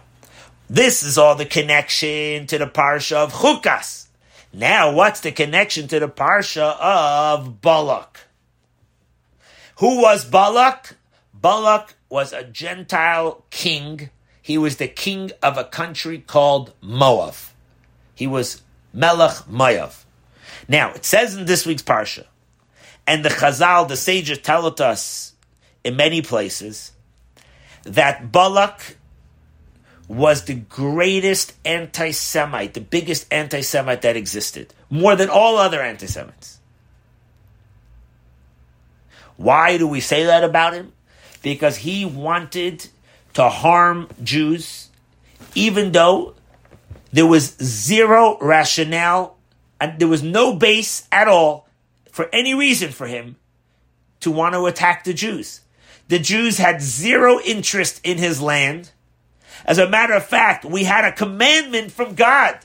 this is all the connection to the parsha of Chukas. Now, what's the connection to the parsha of Balak? Who was Balak? Balak was a Gentile king. He was the king of a country called Moab. He was Melech Moab. Now, it says in this week's Parsha, and the Chazal, the sages tell it us in many places, that Balak was the greatest anti Semite, the biggest anti Semite that existed, more than all other anti Semites. Why do we say that about him? because he wanted to harm Jews, even though there was zero rationale and there was no base at all for any reason for him to want to attack the Jews. The Jews had zero interest in his land. As a matter of fact, we had a commandment from God.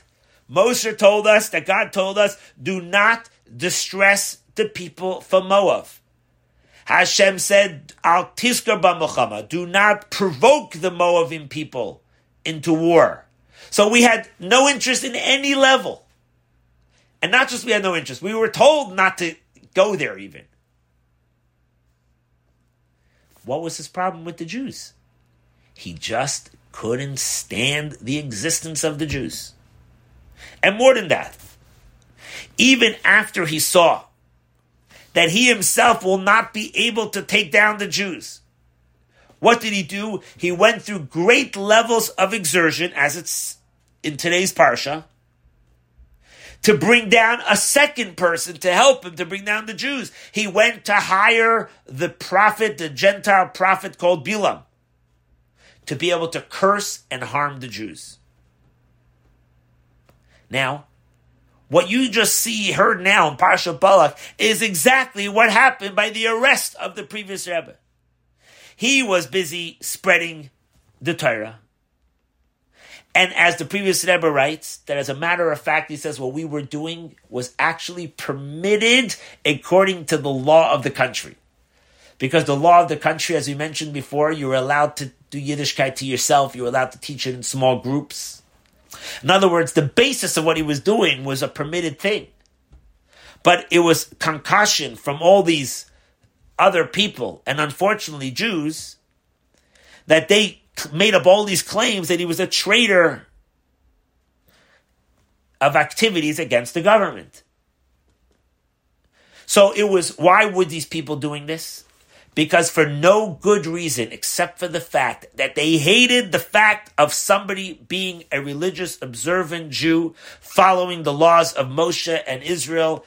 Moshe told us that God told us, do not distress the people from Moab. Hashem said, Al tiskar b'mochama, do not provoke the Moabim people into war. So we had no interest in any level. And not just we had no interest, we were told not to go there even. What was his problem with the Jews? He just couldn't stand the existence of the Jews. And more than that, even after he saw that he himself will not be able to take down the Jews. What did he do? He went through great levels of exertion, as it's in today's parsha, to bring down a second person to help him to bring down the Jews. He went to hire the prophet, the Gentile prophet called Bilam, to be able to curse and harm the Jews. Now, what you just see heard now in Parsha Balak is exactly what happened by the arrest of the previous Rebbe. He was busy spreading the Torah. And as the previous Rebbe writes, that as a matter of fact, he says what we were doing was actually permitted according to the law of the country. Because the law of the country, as we mentioned before, you were allowed to do Yiddishkeit to yourself, you were allowed to teach it in small groups. In other words, the basis of what he was doing was a permitted thing. But it was concussion from all these other people, and unfortunately Jews, that they made up all these claims that he was a traitor of activities against the government. So it was, why were these people doing this? Because for no good reason except for the fact that they hated the fact of somebody being a religious observant Jew following the laws of Moshe and Israel.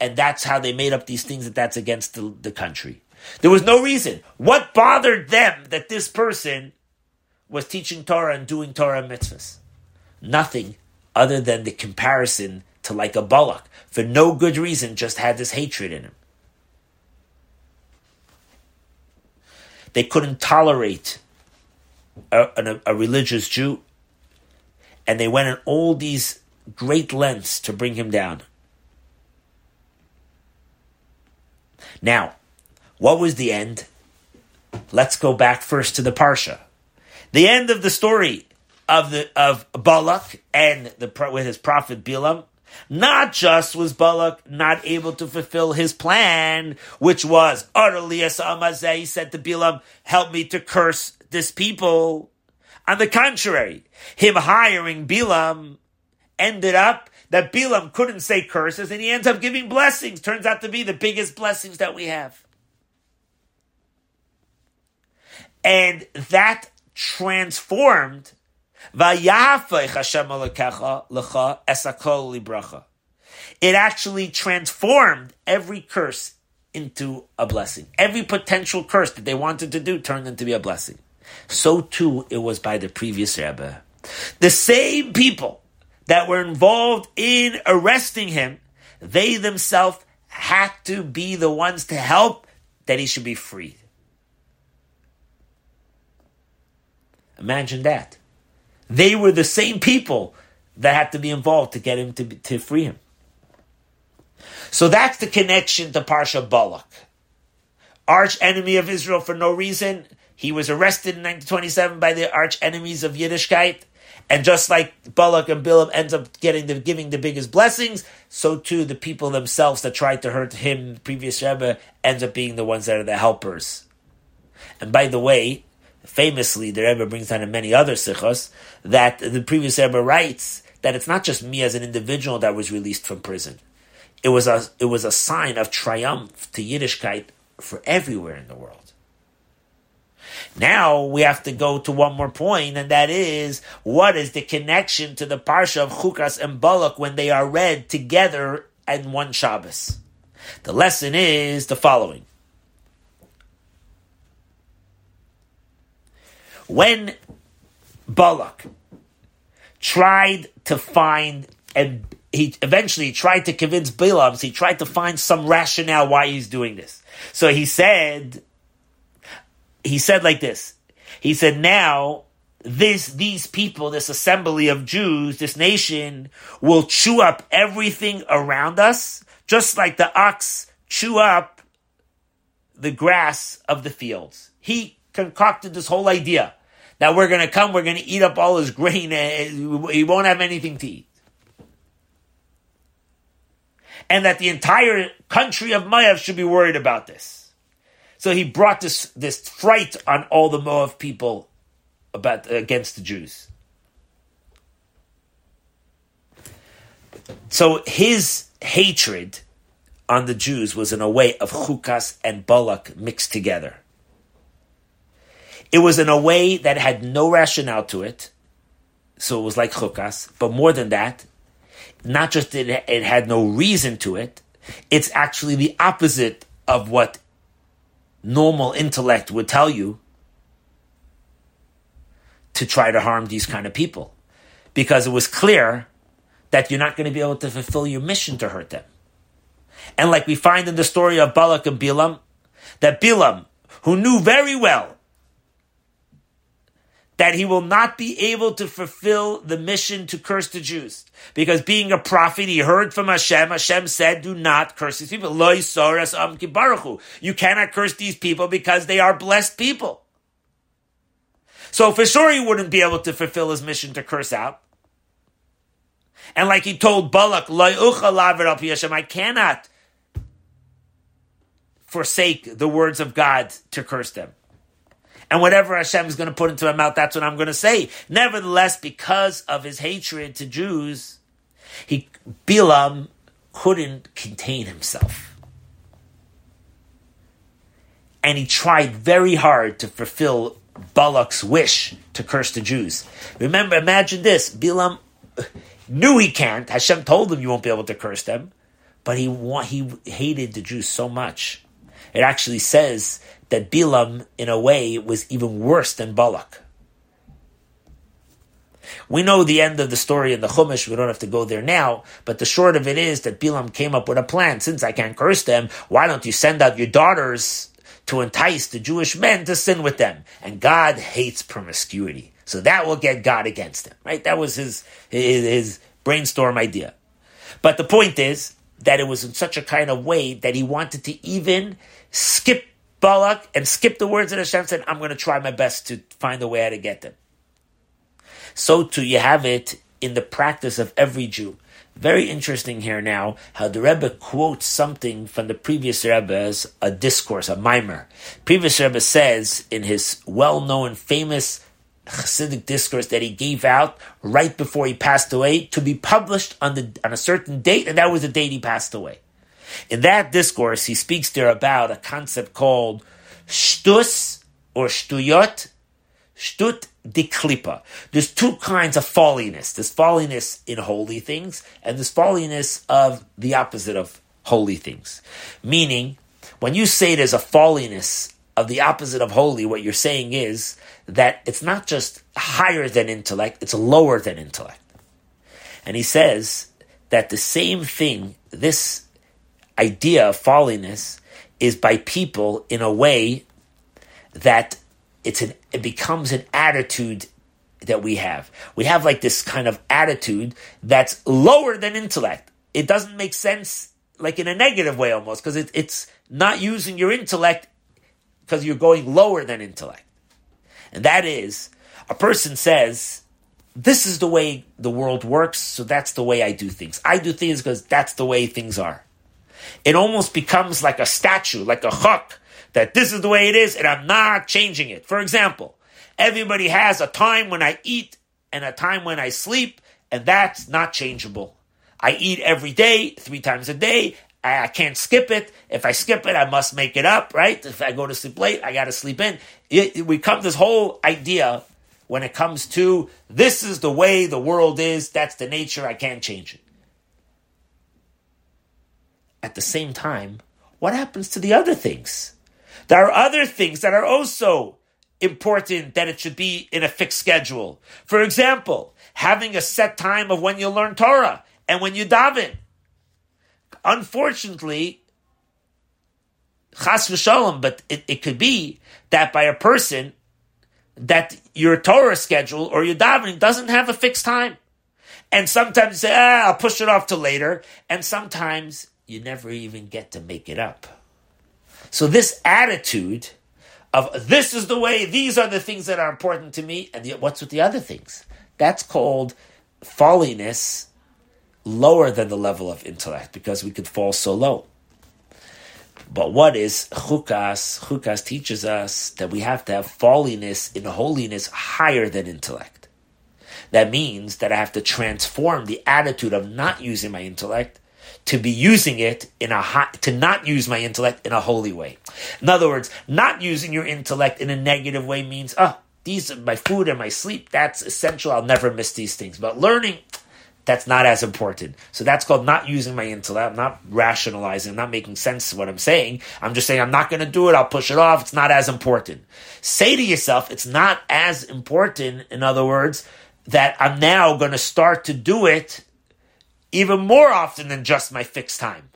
And that's how they made up these things that that's against the, the country. There was no reason. What bothered them that this person was teaching Torah and doing Torah mitzvahs? Nothing other than the comparison to like a Balak. For no good reason, just had this hatred in him. They couldn't tolerate a, a, a religious Jew, and they went in all these great lengths to bring him down. Now, what was the end? Let's go back first to the Parsha. The end of the story of the of Balak and the with his prophet Bilam. Not just was Balak not able to fulfill his plan, which was utterly as he said to Bilam, "Help me to curse this people." On the contrary, him hiring Bilam ended up that Bilam couldn't say curses, and he ends up giving blessings. Turns out to be the biggest blessings that we have. And that transformed it actually transformed every curse into a blessing. Every potential curse that they wanted to do turned into be a blessing. So too it was by the previous Rebbe. The same people that were involved in arresting him, they themselves had to be the ones to help that he should be freed. Imagine that. They were the same people that had to be involved to get him to, to free him. So that's the connection to Parsha Balak. Arch enemy of Israel for no reason. He was arrested in 1927 by the arch enemies of Yiddishkeit. And just like Balak and Bilam ends up getting the giving the biggest blessings, so too the people themselves that tried to hurt him, previous Rebbe, ends up being the ones that are the helpers. And by the way, famously, the Rebbe brings down in many other sichos that the previous Rebbe writes that it's not just me as an individual that was released from prison. It was a it was a sign of triumph to Yiddishkeit for everywhere in the world. Now we have to go to one more point, and that is what is the connection to the parsha of Chukas and Balak when they are read together in one Shabbos? The lesson is the following. When Balak tried to find, and he eventually tried to convince Balaam, he tried to find some rationale why he's doing this. So he said, he said like this. He said, now this, these people, this assembly of Jews, this nation will chew up everything around us, just like the ox chew up the grass of the fields. He concocted this whole idea that we're going to come, we're going to eat up all his grain, and he won't have anything to eat. And that the entire country of Moab should be worried about this. So he brought this, this fright on all the Moab people about against the Jews. So his hatred on the Jews was in a way of Chukas and Balak mixed together. It was in a way that had no rationale to it. So it was like chukas. But more than that, not just that it, it had no reason to it, it's actually the opposite of what normal intellect would tell you to try to harm these kind of people. Because it was clear that you're not going to be able to fulfill your mission to hurt them. And like we find in the story of Balak and Bilam, that Bilam, who knew very well that he will not be able to fulfill the mission to curse the Jews. Because being a prophet, he heard from Hashem. Hashem said, do not curse these people. You cannot curse these people because they are blessed people. So for sure he wouldn't be able to fulfill his mission to curse out. And like he told Balak, I cannot forsake the words of God to curse them. And whatever Hashem is going to put into my mouth, that's what I'm going to say. Nevertheless, because of his hatred to Jews, he Bilam couldn't contain himself. And he tried very hard to fulfill Balak's wish to curse the Jews. Remember, imagine this. Bilam knew he can't. Hashem told him you won't be able to curse them. But he, he hated the Jews so much. It actually says that Bilam, in a way, was even worse than Balak. We know the end of the story in the Chumash. We don't have to go there now. But the short of it is that Bilam came up with a plan. Since I can't curse them, why don't you send out your daughters to entice the Jewish men to sin with them? And God hates promiscuity. So that will get God against him, right? That was his, his, his brainstorm idea. But the point is that it was in such a kind of way that he wanted to even skip Balak and skip the words that Hashem said, I'm going to try my best to find a way how to get them. So too, you have it in the practice of every Jew. Very interesting here now how the Rebbe quotes something from the previous Rebbe as a discourse, a maamar. Previous Rebbe says in his well-known, famous Hasidic discourse that he gave out right before he passed away to be published on the on a certain date, and that was the date he passed away. In that discourse, he speaks there about a concept called shtus or shtuyot, shtut diklipa. There's two kinds of falliness. There's falliness in holy things, and there's falliness of the opposite of holy things. Meaning, when you say there's a falliness of the opposite of holy, what you're saying is that it's not just higher than intellect, it's lower than intellect. And he says that the same thing, this idea of falliness is by people in a way that it's an it becomes an attitude that we have. We have like this kind of attitude that's lower than intellect. It doesn't make sense like in a negative way almost because it, it's not using your intellect because you're going lower than intellect. And that is a person says, this is the way the world works, so that's the way I do things. I do things because that's the way things are it almost becomes like a statue, like a chuk, that this is the way it is and I'm not changing it. For example, everybody has a time when I eat and a time when I sleep, and that's not changeable. I eat every day, three times a day. I, can't skip it. If I skip it, I must make it up, right? If I go to sleep late, I got to sleep in. It, it, we come this whole idea when it comes to this is the way the world is. That's the nature. I can't change it at the same time, what happens to the other things? There are other things that are also important that it should be in a fixed schedule. For example, having a set time of when you learn Torah and when you daven. Unfortunately, chas v'shalom, but it, it could be that by a person that your Torah schedule or your davening doesn't have a fixed time. And sometimes you say, ah, I'll push it off to later. And sometimes you never even get to make it up. So this attitude of this is the way, these are the things that are important to me, and the, what's with the other things? That's called falliness lower than the level of intellect because we could fall so low. But what is chukas? Chukas teaches us that we have to have falliness in holiness higher than intellect. That means that I have to transform the attitude of not using my intellect to be using it in a to not use my intellect in a holy way. In other words, not using your intellect in a negative way means, oh, these are my food and my sleep. That's essential. I'll never miss these things. But learning, that's not as important. So that's called not using my intellect. I'm not rationalizing. I'm not making sense of what I'm saying. I'm just saying I'm not going to do it. I'll push it off. It's not as important. Say to yourself, it's not as important. In other words, that I'm now going to start to do it even more often than just my fixed time.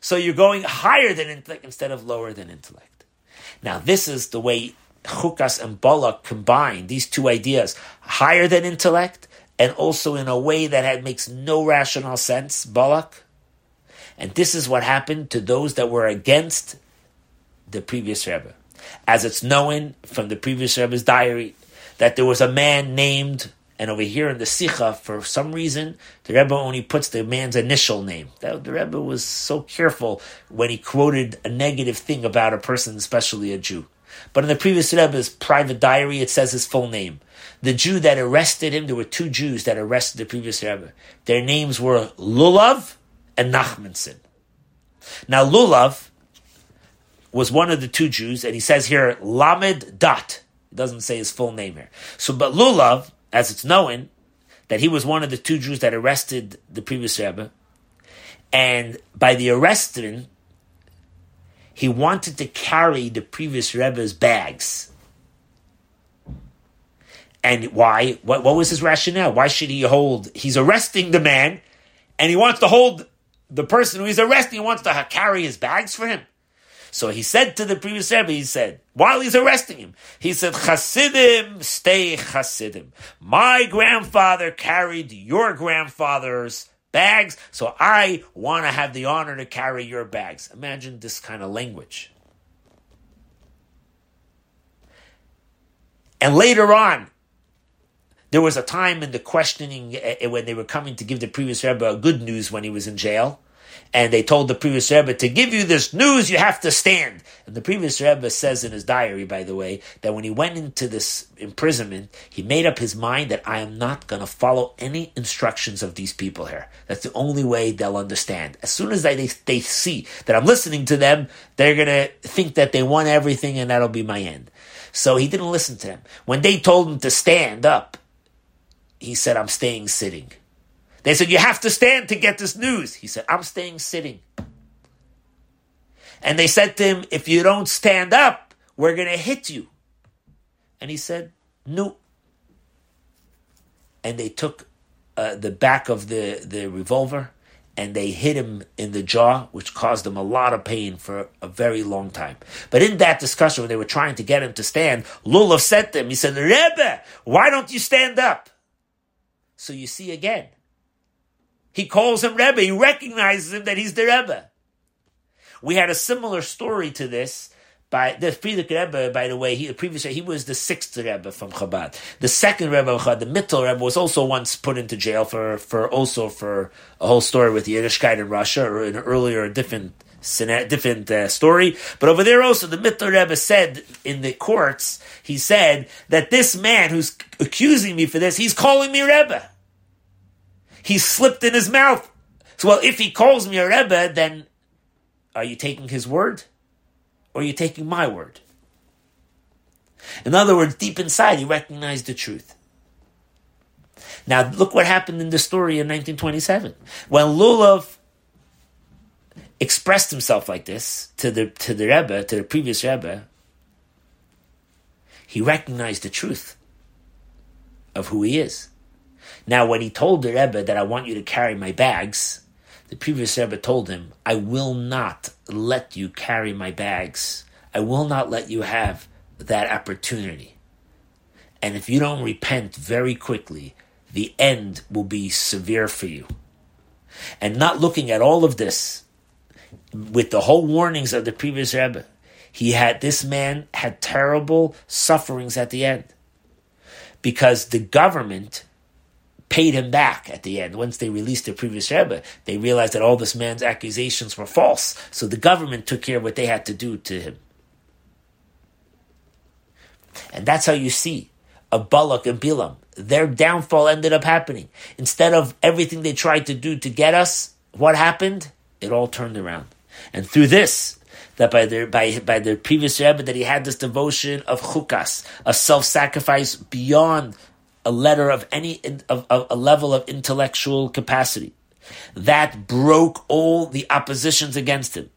So you're going higher than intellect instead of lower than intellect. Now, this is the way Chukas and Balak combine these two ideas higher than intellect and also in a way that makes no rational sense, Balak. And this is what happened to those that were against the previous Rebbe. As it's known from the previous Rebbe's diary, that there was a man named, and over here in the Sikha, for some reason, the Rebbe only puts the man's initial name. The Rebbe was so careful when he quoted a negative thing about a person, especially a Jew. But in the previous Rebbe's private diary, it says his full name. The Jew that arrested him, there were two Jews that arrested the previous Rebbe. Their names were Lulav and Nachmanson. Now, Lulav was one of the two Jews, and he says here, Lamed Dat. It doesn't say his full name here. So, but Lulav, as it's known, that he was one of the two Jews that arrested the previous Rebbe, and by the arresting, he wanted to carry the previous Rebbe's bags. And why? What, what was his rationale? Why should he hold? He's arresting the man, and he wants to hold the person who he's arresting. He wants to carry his bags for him. So he said to the previous Rebbe, he said, while he's arresting him, he said, Chasidim, stay Chasidim. My grandfather carried your grandfather's bags, so I want to have the honor to carry your bags. Imagine this kind of language. And later on, there was a time in the questioning uh, when they were coming to give the previous Rebbe good news when he was in jail and they told the previous Rebbe to give you this news, you have to stand. And the previous Rebbe says in his diary, by the way, that when he went into this imprisonment, he made up his mind that I am not going to follow any instructions of these people here. That's the only way they'll understand. As soon as they, they see that I'm listening to them, they're going to think that they want everything and that'll be my end. So he didn't listen to them. When they told him to stand up, he said, I'm staying sitting. They said, You have to stand to get this news. He said, I'm staying sitting. And they said to him, If you don't stand up, we're going to hit you. And he said, No. And they took uh, the back of the, the revolver and they hit him in the jaw, which caused him a lot of pain for a very long time. But in that discussion, when they were trying to get him to stand, Lulav said to him, he said, Rebbe, why don't you stand up? So you see again, he calls him Rebbe. He recognizes him that he's the Rebbe. We had a similar story to this by the Frierdiker Rebbe, by the way, he the previous he was the sixth Rebbe from Chabad. The second Rebbe of Chabad, the Mittel Rebbe, was also once put into jail for, for also for a whole story with the Yiddishkeit in Russia, or an earlier different different uh, story. But over there also, the Mittel Rebbe said in the courts, he said that this man who's accusing me for this, he's calling me Rebbe he slipped in his mouth. So, well, if he calls me a Rebbe, then are you taking his word? Or are you taking my word? In other words, deep inside, he recognized the truth. Now, look what happened in the story in 1927. When Lulav expressed himself like this to the, to the Rebbe, to the previous Rebbe, he recognized the truth of who he is. Now, when he told the Rebbe that I want you to carry my bags, the previous Rebbe told him, I will not let you carry my bags. I will not let you have that opportunity. And if you don't repent very quickly, the end will be severe for you. And not looking at all of this, with the whole warnings of the previous Rebbe, he had this man had terrible sufferings at the end because the government paid him back at the end. Once they released the previous Rebbe, they realized that all this man's accusations were false. So the government took care of what they had to do to him. And that's how you see of Balak and Bilam. Their downfall ended up happening. Instead of everything they tried to do to get us, what happened? It all turned around. And through this, that by their by by their previous Rebbe that he had this devotion of chukas, a self sacrifice beyond a letter of any of, of a level of intellectual capacity that broke all the oppositions against him.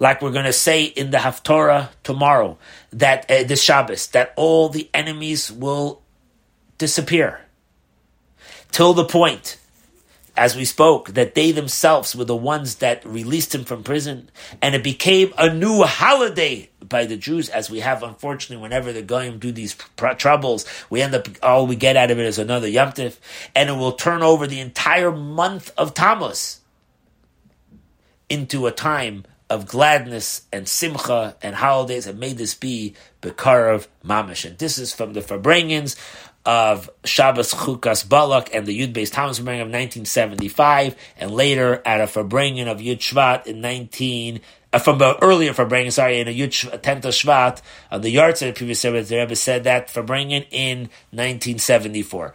Like we're going to say in the Haftorah tomorrow, that uh, this Shabbos, that all the enemies will disappear. Till the point as we spoke, that they themselves were the ones that released him from prison, and it became a new holiday by the Jews, as we have unfortunately whenever the Goyim do these pr- troubles, we end up, all we get out of it is another Yom and it will turn over the entire month of Tammuz into a time of gladness and simcha and holidays, and may this be Bekarav Mamish. And this is from the Farbrengens of Shabbos Chukas Balak and the Yud Beis Tammuz Farbrengen of 1975, and later at a Farbrengen of Yud Shvat in 19, uh, from uh, earlier Farbrengen, sorry, in a Yud Tenth Shvat, on the Yahrzeit of the previous service, the Rebbe said that Farbrengen in 1974.